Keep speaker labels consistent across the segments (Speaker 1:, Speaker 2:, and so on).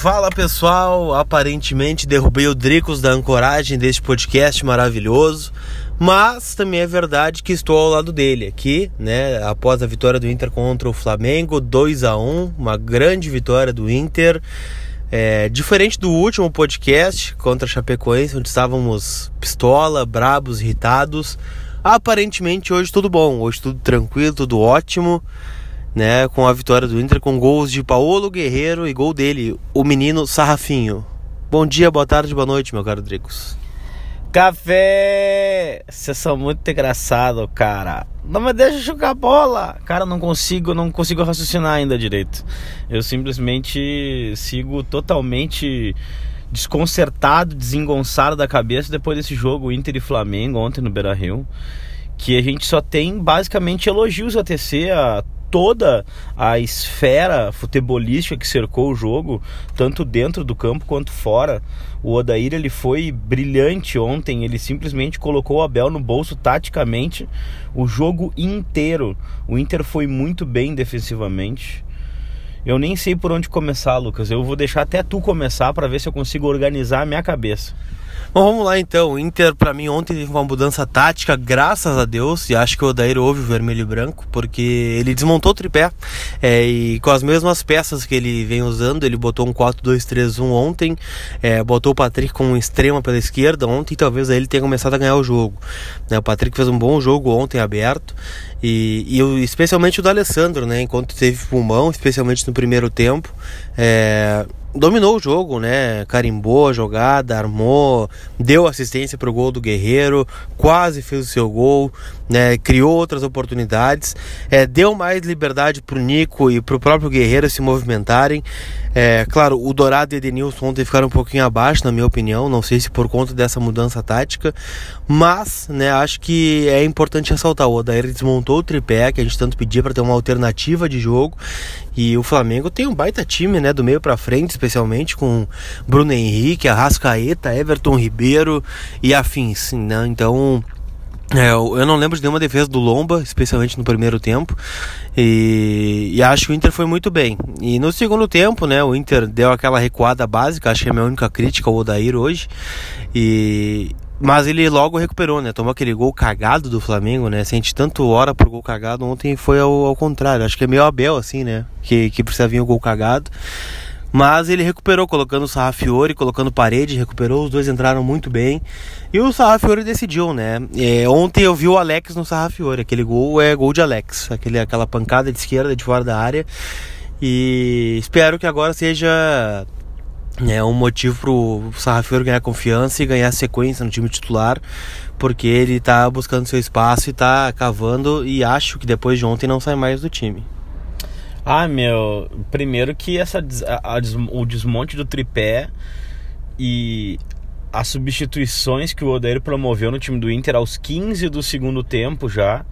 Speaker 1: Fala pessoal, aparentemente derrubei o Dricos da ancoragem deste podcast maravilhoso, mas também é verdade que estou ao lado dele aqui, né? Após a vitória do Inter contra o Flamengo, 2 a 1 uma grande vitória do Inter. É, diferente do último podcast contra a Chapecoense, onde estávamos pistola, brabos, irritados, aparentemente hoje tudo bom, hoje tudo tranquilo, tudo ótimo né, com a vitória do Inter com gols de Paulo Guerreiro e gol dele, o menino Sarrafinho. Bom dia, boa tarde, boa noite, meu caro Dricos.
Speaker 2: Café! Vocês são muito engraçados, cara. Não me deixa jogar bola. Cara, não consigo, não consigo raciocinar ainda direito. Eu simplesmente sigo totalmente desconcertado, desengonçado da cabeça depois desse jogo Inter e Flamengo ontem no Beira-Rio, que a gente só tem basicamente elogios a tecer a toda a esfera futebolística que cercou o jogo, tanto dentro do campo quanto fora. O Odair ele foi brilhante ontem, ele simplesmente colocou o Abel no bolso taticamente o jogo inteiro. O Inter foi muito bem defensivamente. Eu nem sei por onde começar, Lucas. Eu vou deixar até tu começar para ver se eu consigo organizar a minha cabeça.
Speaker 1: Bom, vamos lá então. Inter, para mim, ontem teve uma mudança tática, graças a Deus. E acho que o Odair ouve o vermelho e branco, porque ele desmontou o tripé. É, e com as mesmas peças que ele vem usando, ele botou um 4-2-3-1 ontem. É, botou o Patrick com um extrema pela esquerda ontem. Talvez aí ele tenha começado a ganhar o jogo. Né, o Patrick fez um bom jogo ontem aberto. E, e especialmente o do Alessandro, né? Enquanto teve pulmão, especialmente no primeiro tempo. É, dominou o jogo, né? Carimbou a jogada, armou, deu assistência para o gol do Guerreiro, quase fez o seu gol, né? Criou outras oportunidades, é, deu mais liberdade para o Nico e para o próprio Guerreiro se movimentarem. É, claro, o Dourado e Edenilson ontem ficaram um pouquinho abaixo, na minha opinião. Não sei se por conta dessa mudança tática, mas, né? Acho que é importante ressaltar o Odair desmontou o tripé que a gente tanto pedia para ter uma alternativa de jogo e o Flamengo tem um baita time, né, do meio para frente, especialmente com Bruno Henrique, Arrascaeta, Everton Ribeiro e afins, né? Então, é, eu não lembro de nenhuma defesa do Lomba, especialmente no primeiro tempo. E, e, acho que o Inter foi muito bem. E no segundo tempo, né, o Inter deu aquela recuada básica, acho que é a minha única crítica ao Odair hoje. E, mas ele logo recuperou, né? Tomou aquele gol cagado do Flamengo, né? Sente tanto hora pro gol cagado, ontem foi ao, ao contrário. Acho que é meio Abel, assim, né? Que, que precisa vir o gol cagado. Mas ele recuperou, colocando o Sarrafiore, colocando parede, recuperou, os dois entraram muito bem. E o Sarrafiore decidiu, né? É, ontem eu vi o Alex no Sarrafiore, aquele gol é gol de Alex, aquele, aquela pancada de esquerda de fora da área. E espero que agora seja é um motivo para o Sarrafeiro ganhar confiança e ganhar sequência no time titular, porque ele está buscando seu espaço e está cavando e acho que depois de ontem não sai mais do time.
Speaker 2: Ah, meu, primeiro que essa a, a, o desmonte do tripé e as substituições que o Odair promoveu no time do Inter aos 15 do segundo tempo já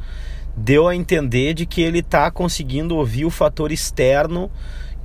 Speaker 2: deu a entender de que ele está conseguindo ouvir o fator externo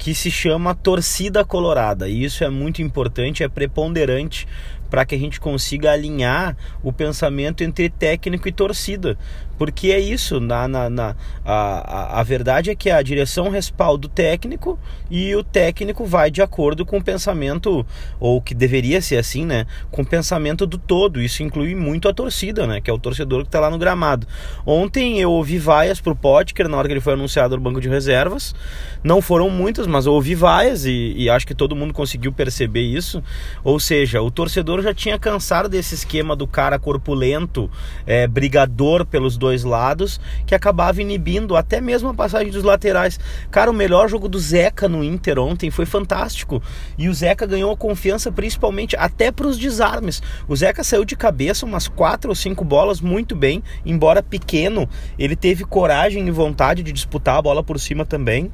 Speaker 2: que se chama torcida colorada. E isso é muito importante, é preponderante para que a gente consiga alinhar o pensamento entre técnico e torcida. Porque é isso, na, na, na a, a, verdade é que a direção respalda o técnico e o técnico vai de acordo com o pensamento, ou que deveria ser assim, né? Com o pensamento do todo. Isso inclui muito a torcida, né? Que é o torcedor que está lá no gramado. Ontem eu ouvi vaias pro Potker na hora que ele foi anunciado no banco de reservas. Não foram muitas, mas eu ouvi vaias e, e acho que todo mundo conseguiu perceber isso. Ou seja, o torcedor já tinha cansado desse esquema do cara corpulento, é, brigador pelos dois lados, que acabava inibindo até mesmo a passagem dos laterais. Cara, o melhor jogo do Zeca no Inter ontem foi fantástico. E o Zeca ganhou a confiança principalmente até para os desarmes. O Zeca saiu de cabeça umas quatro ou cinco bolas muito bem, embora pequeno, ele teve coragem e vontade de disputar a bola por cima também.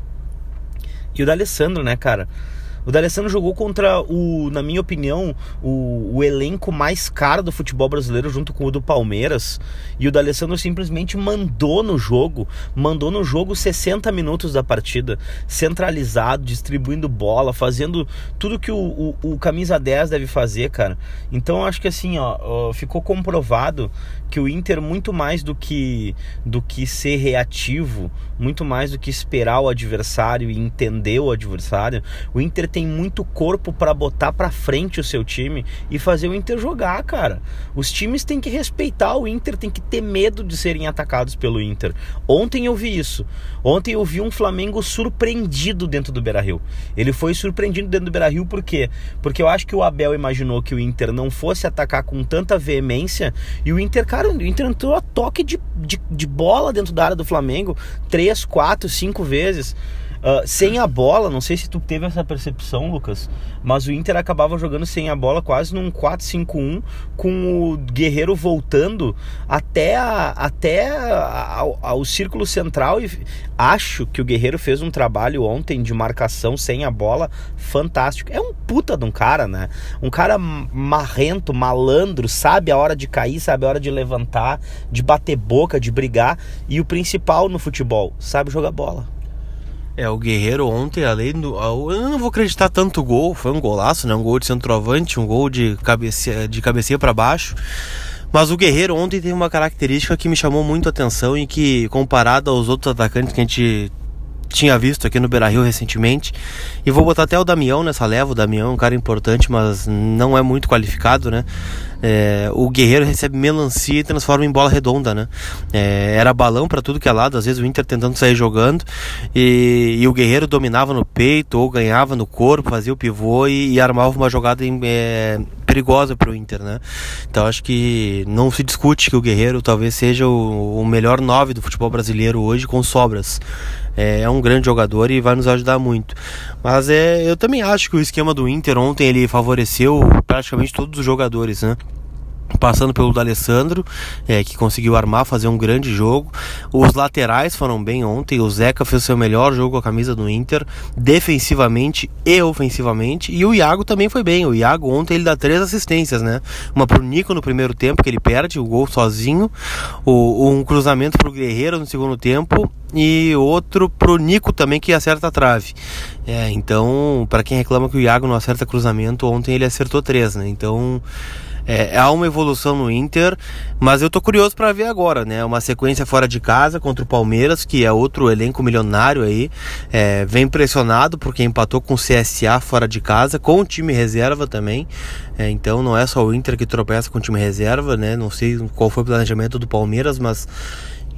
Speaker 2: E o D'Alessandro, né, cara? O D'Alessandro jogou contra o, na minha opinião, o, o, elenco mais caro do futebol brasileiro junto com o do Palmeiras. E o D'Alessandro simplesmente mandou no jogo, mandou no jogo 60 minutos da partida, centralizado, distribuindo bola, fazendo tudo que o, o, o camisa 10 deve fazer, cara. Então acho que assim, ó, ficou comprovado que o Inter muito mais do que do que ser reativo, muito mais do que esperar o adversário e entender o adversário, o Inter tem muito corpo para botar para frente o seu time e fazer o Inter jogar, cara. Os times têm que respeitar o Inter, tem que ter medo de serem atacados pelo Inter. Ontem eu vi isso. Ontem eu vi um Flamengo surpreendido dentro do Beira-Rio. Ele foi surpreendido dentro do Beira-Rio por quê? Porque eu acho que o Abel imaginou que o Inter não fosse atacar com tanta veemência e o Inter, cara, o Inter entrou a toque de, de, de bola dentro da área do Flamengo três, quatro, cinco vezes. Uh, sem a bola, não sei se tu teve essa percepção, Lucas, mas o Inter acabava jogando sem a bola quase num 4-5-1, com o Guerreiro voltando até, a, até a, a, o círculo central. E acho que o Guerreiro fez um trabalho ontem de marcação sem a bola fantástico. É um puta de um cara, né? Um cara marrento, malandro, sabe a hora de cair, sabe a hora de levantar, de bater boca, de brigar. E o principal no futebol, sabe jogar bola.
Speaker 1: É, o Guerreiro ontem, além do. Eu não vou acreditar tanto gol, foi um golaço, né? Um gol de centroavante, um gol de, cabece, de cabeceia para baixo. Mas o Guerreiro ontem teve uma característica que me chamou muito a atenção e que, comparado aos outros atacantes que a gente tinha visto aqui no Beira Rio recentemente. E vou botar até o Damião nessa leva. O Damião é um cara importante, mas não é muito qualificado, né? É, o Guerreiro recebe melancia e transforma em bola redonda, né? É, era balão para tudo que é lado, às vezes o Inter tentando sair jogando e, e, o Guerreiro dominava no peito ou ganhava no corpo, fazia o pivô e, e armava uma jogada em, é, perigosa para o Inter, né? Então acho que não se discute que o Guerreiro talvez seja o, o melhor nove do futebol brasileiro hoje com sobras. É, é, um grande jogador e vai nos ajudar muito. Mas é, eu também acho que o esquema do Inter ontem ele favoreceu praticamente todos os jogadores, né? Passando pelo D'Alessandro, é, que conseguiu armar, fazer um grande jogo. Os laterais foram bem ontem. O Zeca fez o seu melhor jogo com a camisa do Inter, defensivamente e ofensivamente. E o Iago também foi bem. O Iago ontem ele dá três assistências, né? Uma pro Nico no primeiro tempo, que ele perde o gol sozinho. O, um cruzamento pro Guerreiro no segundo tempo. E outro pro Nico também, que acerta a trave. É, então, para quem reclama que o Iago não acerta cruzamento, ontem ele acertou três, né? Então é, há uma evolução no Inter, mas eu tô curioso para ver agora, né? Uma sequência fora de casa contra o Palmeiras, que é outro elenco milionário aí, é, vem pressionado porque empatou com o CSA fora de casa, com o time reserva também. É, então não é só o Inter que tropeça com o time reserva, né? Não sei qual foi o planejamento do Palmeiras, mas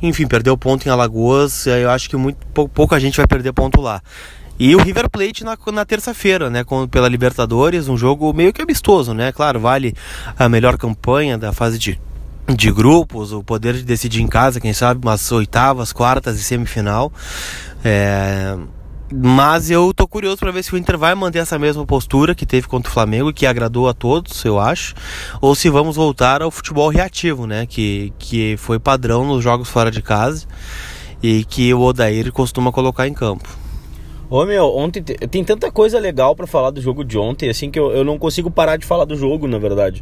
Speaker 1: enfim, perdeu ponto em Alagoas. Eu acho que muito pouca gente vai perder ponto lá. E o River Plate na, na terça-feira, né, com, pela Libertadores, um jogo meio que amistoso, né? Claro, vale a melhor campanha da fase de, de grupos, o poder de decidir em casa, quem sabe, umas oitavas, quartas e semifinal. É, mas eu tô curioso para ver se o Inter vai manter essa mesma postura que teve contra o Flamengo, que agradou a todos, eu acho, ou se vamos voltar ao futebol reativo, né, que, que foi padrão nos jogos fora de casa e que o Odair costuma colocar em campo.
Speaker 2: Ô meu, ontem tem tanta coisa legal para falar do jogo de ontem, assim, que eu, eu não consigo parar de falar do jogo, na verdade.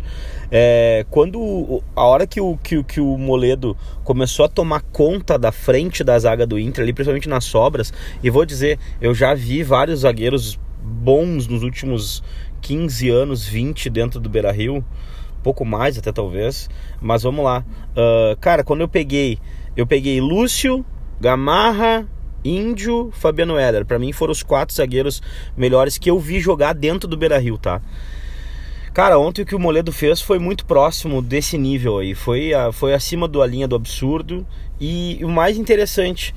Speaker 2: É, quando a hora que o, que, que o Moledo começou a tomar conta da frente da zaga do Inter, ali, principalmente nas sobras, e vou dizer, eu já vi vários zagueiros bons nos últimos 15 anos, 20 dentro do Beira Rio, pouco mais até talvez, mas vamos lá. Uh, cara, quando eu peguei, eu peguei Lúcio, Gamarra, Índio, Fabiano Éder. Para mim foram os quatro zagueiros melhores que eu vi jogar dentro do Beira-Rio, tá? Cara, ontem o que o Moledo fez foi muito próximo desse nível aí. Foi, foi acima da linha do absurdo. E o mais interessante,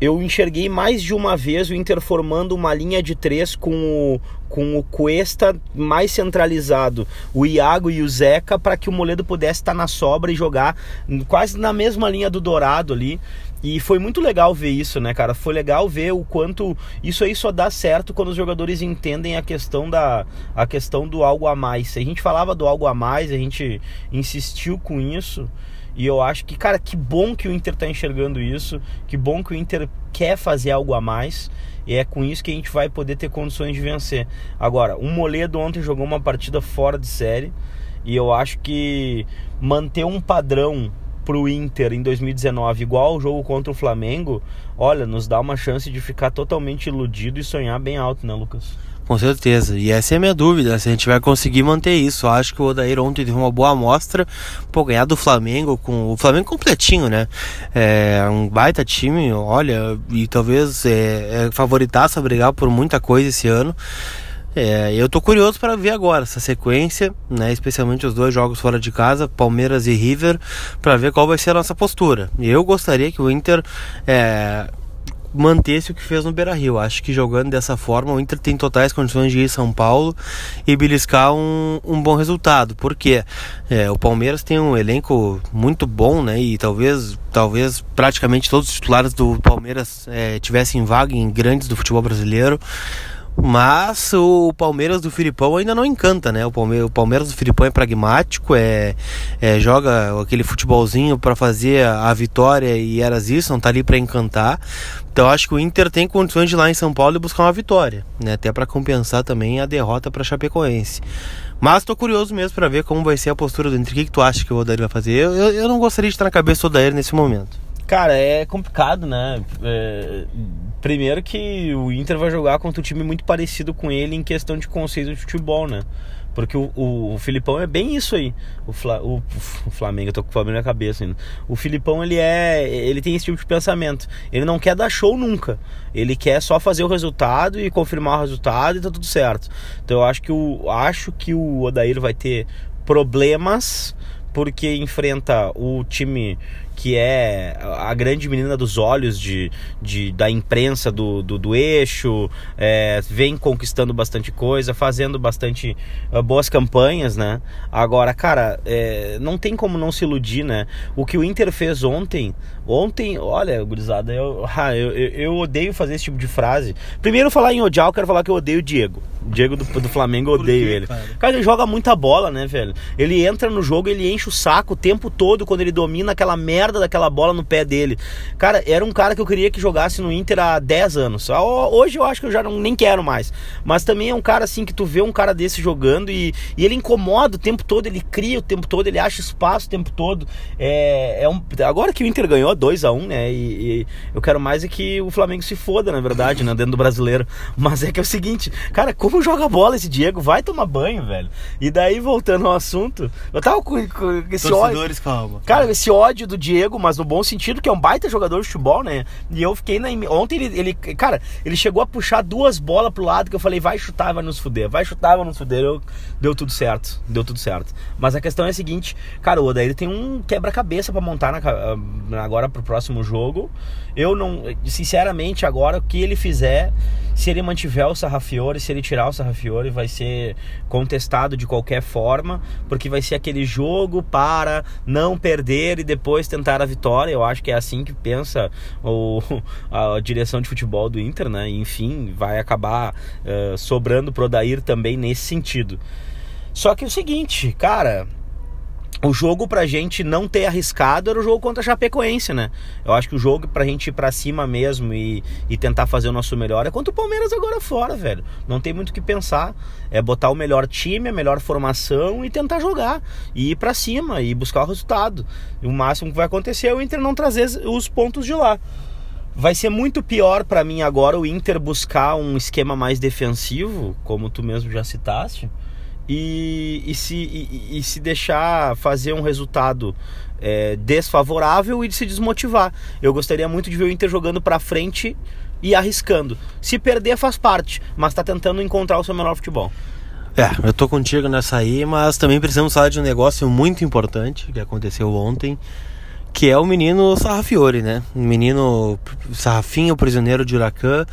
Speaker 2: eu enxerguei mais de uma vez o Inter formando uma linha de três com o, com o Cuesta mais centralizado, o Iago e o Zeca, para que o Moledo pudesse estar na sobra e jogar quase na mesma linha do Dourado ali. E foi muito legal ver isso, né, cara? Foi legal ver o quanto isso aí só dá certo quando os jogadores entendem a questão da a questão do algo a mais. A gente falava do algo a mais, a gente insistiu com isso. E eu acho que, cara, que bom que o Inter tá enxergando isso, que bom que o Inter quer fazer algo a mais. E é com isso que a gente vai poder ter condições de vencer. Agora, o Moledo ontem jogou uma partida fora de série. E eu acho que manter um padrão pro Inter em 2019 igual ao jogo contra o Flamengo, olha, nos dá uma chance de ficar totalmente iludido e sonhar bem alto, né, Lucas?
Speaker 1: Com certeza. E essa é a minha dúvida, se a gente vai conseguir manter isso. Eu acho que o Odair ontem teve uma boa amostra. Pô, ganhar do Flamengo, com o Flamengo completinho, né? É um baita time, olha, e talvez é, é favoritasse a brigar por muita coisa esse ano. É, eu tô curioso para ver agora essa sequência, né, especialmente os dois jogos fora de casa, Palmeiras e River, para ver qual vai ser a nossa postura. Eu gostaria que o Inter é, mantesse o que fez no Beira Rio. Acho que jogando dessa forma, o Inter tem totais condições de ir São Paulo e beliscar um, um bom resultado. Porque é, o Palmeiras tem um elenco muito bom, né? E talvez, talvez praticamente todos os titulares do Palmeiras é, tivessem vaga em grandes do futebol brasileiro. Mas o Palmeiras do Filipão ainda não encanta, né? O Palmeiras, do Filipão é pragmático, é, é joga aquele futebolzinho para fazer a vitória e eras isso, não tá ali para encantar. Então acho que o Inter tem condições de ir lá em São Paulo e buscar uma vitória, né? Até para compensar também a derrota para Chapecoense. Mas tô curioso mesmo para ver como vai ser a postura do Inter. O que, que tu acha que o Odair vai fazer? Eu, eu, eu não gostaria de estar na cabeça do Odair nesse momento.
Speaker 2: Cara, é complicado, né? É Primeiro que o Inter vai jogar contra um time muito parecido com ele em questão de conceito de futebol, né? Porque o, o, o Filipão é bem isso aí. O, Fla, o, o, Flamengo, eu tô com o Flamengo na cabeça ainda. O Filipão, ele é. Ele tem esse tipo de pensamento. Ele não quer dar show nunca. Ele quer só fazer o resultado e confirmar o resultado e tá tudo certo. Então eu acho que o, acho que o Odair vai ter problemas porque enfrenta o time que é a grande menina dos olhos de, de da imprensa do, do, do eixo, é, vem conquistando bastante coisa, fazendo bastante uh, boas campanhas, né? Agora, cara, é, não tem como não se iludir, né? O que o Inter fez ontem, ontem, olha, gurizada, eu, ah, eu, eu, eu, odeio fazer esse tipo de frase. Primeiro, falar em odiar, eu quero falar que eu odeio o Diego. Diego do, do Flamengo, eu odeio quê, ele. Cara? cara, ele joga muita bola, né, velho? Ele entra no jogo, ele enche o saco o tempo todo quando ele domina aquela merda merda daquela bola no pé dele. Cara, era um cara que eu queria que jogasse no Inter há 10 anos. Hoje eu acho que eu já não, nem quero mais. Mas também é um cara assim que tu vê um cara desse jogando e, e ele incomoda o tempo todo, ele cria o tempo todo, ele acha espaço o tempo todo. É, é um, agora que o Inter ganhou 2 a 1 um, né? E, e, eu quero mais é que o Flamengo se foda, na verdade, né? Dentro do brasileiro. Mas é que é o seguinte, cara, como joga bola esse Diego? Vai tomar banho, velho. E daí, voltando ao assunto, eu tava com, com esse
Speaker 1: Torcedores, ódio. calma.
Speaker 2: Cara, esse ódio do Diego Diego, mas no bom sentido, que é um baita jogador de futebol, né? E eu fiquei na. Ontem ele, ele. Cara, ele chegou a puxar duas bolas pro lado que eu falei, vai chutar, vai nos fuder, vai chutar, vai nos fuder. Eu, deu tudo certo, deu tudo certo. Mas a questão é a seguinte, cara, o Odair tem um quebra-cabeça para montar na, agora pro próximo jogo. Eu não. Sinceramente, agora, o que ele fizer, se ele mantiver o Sarrafiore, se ele tirar o Sarrafiore, vai ser contestado de qualquer forma, porque vai ser aquele jogo para não perder e depois tentar a vitória. Eu acho que é assim que pensa o, a direção de futebol do Inter, né? Enfim, vai acabar uh, sobrando pro Odair também nesse sentido. Só que é o seguinte, cara, o jogo pra gente não ter arriscado era o jogo contra a Chapecoense, né? Eu acho que o jogo pra gente ir pra cima mesmo e, e tentar fazer o nosso melhor é contra o Palmeiras agora fora, velho. Não tem muito o que pensar. É botar o melhor time, a melhor formação e tentar jogar. E ir pra cima e buscar o resultado. E o máximo que vai acontecer é o Inter não trazer os pontos de lá. Vai ser muito pior para mim agora o Inter buscar um esquema mais defensivo, como tu mesmo já citaste e, e, se, e, e se deixar fazer um resultado é, desfavorável e se desmotivar. Eu gostaria muito de ver o Inter jogando para frente e arriscando. Se perder faz parte, mas está tentando encontrar o seu melhor futebol.
Speaker 1: É, eu tô contigo nessa aí, mas também precisamos falar de um negócio muito importante que aconteceu ontem, que é o menino Sarrafiore, né? O menino Sarrafinho, prisioneiro de Huracan,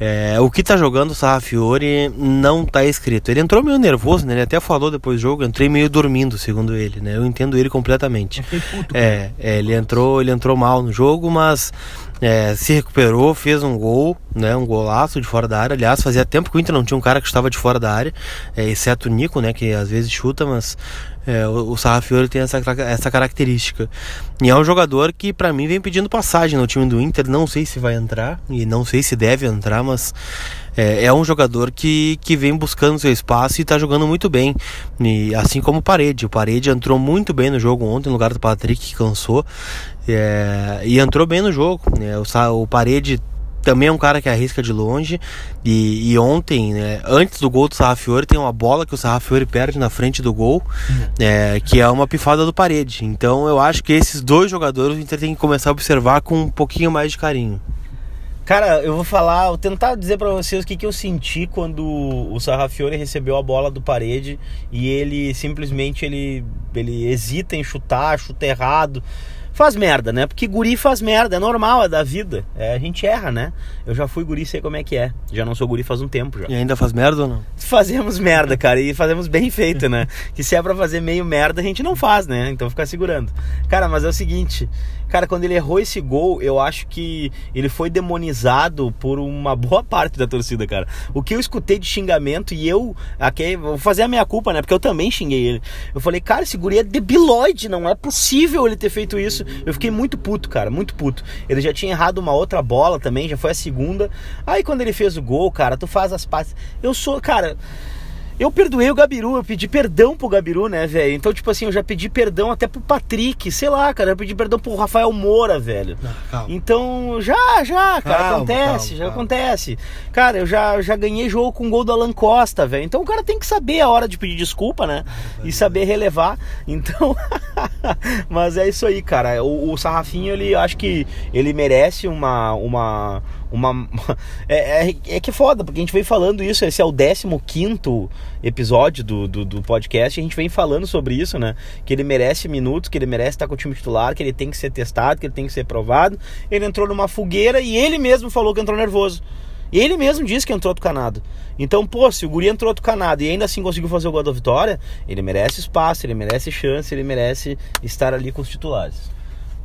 Speaker 1: é, o que tá jogando o Sarrafiore não tá escrito. Ele entrou meio nervoso, né? Ele até falou depois do jogo, entrei meio dormindo, segundo ele, né? Eu entendo ele completamente. Puto, é, é, ele entrou, ele entrou mal no jogo, mas é, se recuperou, fez um gol, né? Um golaço de fora da área. Aliás, fazia tempo que o Inter não tinha um cara que estava de fora da área, é, exceto o Nico, né? Que às vezes chuta, mas é, o, o tem essa, essa característica. E é um jogador que, para mim, vem pedindo passagem no time do Inter. Não sei se vai entrar e não sei se deve entrar, mas é, é um jogador que, que vem buscando seu espaço e está jogando muito bem. E, assim como o Parede. O Parede entrou muito bem no jogo ontem, no lugar do Patrick, que cansou. É, e entrou bem no jogo. Né? O, o Parede também é um cara que arrisca de longe. E, e ontem, né, antes do gol do Sarrafiore, tem uma bola que o Sarrafiore perde na frente do gol, uhum. é, que é uma pifada do parede. Então eu acho que esses dois jogadores o Inter tem que começar a observar com um pouquinho mais de carinho.
Speaker 2: Cara, eu vou falar, vou tentar dizer para vocês o que, que eu senti quando o Sarrafiore recebeu a bola do parede e ele simplesmente ele, ele hesita em chutar, chuta errado faz merda, né? Porque guri faz merda, é normal, é da vida. É, a gente erra, né? Eu já fui guri, sei como é que é. Já não sou guri faz um tempo já.
Speaker 1: E ainda faz merda ou não?
Speaker 2: Fazemos merda, cara, e fazemos bem feito, né? que se é pra fazer meio merda, a gente não faz, né? Então fica segurando. Cara, mas é o seguinte, Cara, quando ele errou esse gol, eu acho que ele foi demonizado por uma boa parte da torcida, cara. O que eu escutei de xingamento e eu, aqui, vou fazer a minha culpa, né? Porque eu também xinguei ele. Eu falei, cara, esse guri é debilóide, não é possível ele ter feito isso. Eu fiquei muito puto, cara, muito puto. Ele já tinha errado uma outra bola também, já foi a segunda. Aí quando ele fez o gol, cara, tu faz as partes. Eu sou, cara. Eu perdoei o Gabiru, eu pedi perdão pro Gabiru, né, velho? Então, tipo assim, eu já pedi perdão até pro Patrick, sei lá, cara, eu pedi perdão pro Rafael Moura, velho. Não, então, já, já, cara, calma, acontece, calma, já calma. acontece. Cara, eu já, já ganhei jogo com gol do Alan Costa, velho. Então o cara tem que saber a hora de pedir desculpa, né? E saber relevar. Então, mas é isso aí, cara. O, o Sarrafinho, ele acho que ele merece uma uma uma. É, é, é, que é foda, porque a gente vem falando isso, esse é o 15 episódio do, do, do, podcast, a gente vem falando sobre isso, né? Que ele merece minutos, que ele merece estar com o time titular, que ele tem que ser testado, que ele tem que ser provado. Ele entrou numa fogueira e ele mesmo falou que entrou nervoso. Ele mesmo disse que entrou outro canado. Então, pô, se o Guri entrou outro canado e ainda assim conseguiu fazer o gol da vitória, ele merece espaço, ele merece chance, ele merece estar ali com os titulares.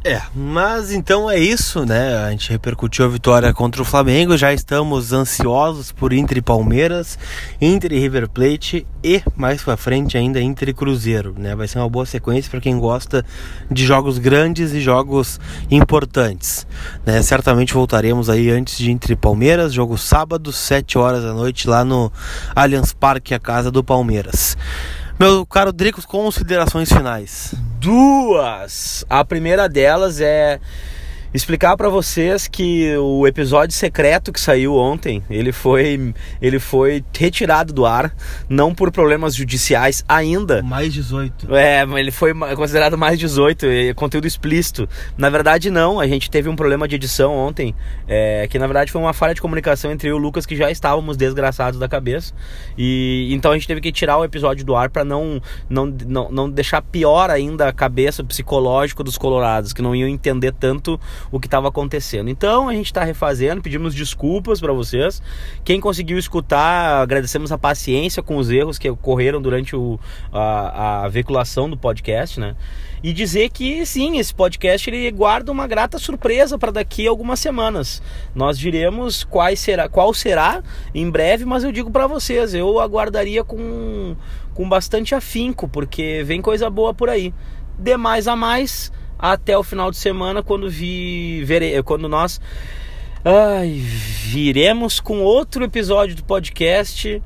Speaker 1: É, mas então é isso, né? A gente repercutiu a vitória contra o Flamengo, já estamos ansiosos por Inter e Palmeiras, Inter e River Plate e mais para frente ainda Inter e Cruzeiro, né? Vai ser uma boa sequência para quem gosta de jogos grandes e jogos importantes, né? Certamente voltaremos aí antes de Inter e Palmeiras, jogo sábado, 7 horas da noite lá no Allianz Parque, a casa do Palmeiras. Meu caro Drico, considerações finais.
Speaker 2: Duas! A primeira delas é explicar para vocês que o episódio secreto que saiu ontem, ele foi ele foi retirado do ar, não por problemas judiciais ainda.
Speaker 1: Mais 18.
Speaker 2: É, ele foi considerado mais 18, é conteúdo explícito. Na verdade não, a gente teve um problema de edição ontem, é, que na verdade foi uma falha de comunicação entre eu e o Lucas que já estávamos desgraçados da cabeça. E então a gente teve que tirar o episódio do ar para não, não não não deixar pior ainda a cabeça psicológica dos colorados, que não iam entender tanto o que estava acontecendo. Então a gente está refazendo, pedimos desculpas para vocês. Quem conseguiu escutar, agradecemos a paciência com os erros que ocorreram durante o, a, a veiculação do podcast, né? E dizer que sim, esse podcast ele guarda uma grata surpresa para daqui a algumas semanas. Nós diremos qual será, qual será em breve, mas eu digo para vocês, eu aguardaria com, com bastante afinco, porque vem coisa boa por aí. De mais a mais, até o final de semana quando vi vere, quando nós ai, viremos com outro episódio do podcast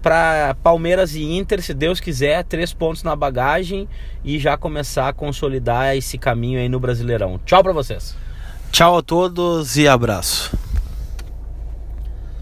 Speaker 2: para Palmeiras e Inter, se Deus quiser, três pontos na bagagem e já começar a consolidar esse caminho aí no Brasileirão. Tchau para vocês.
Speaker 1: Tchau a todos e abraço.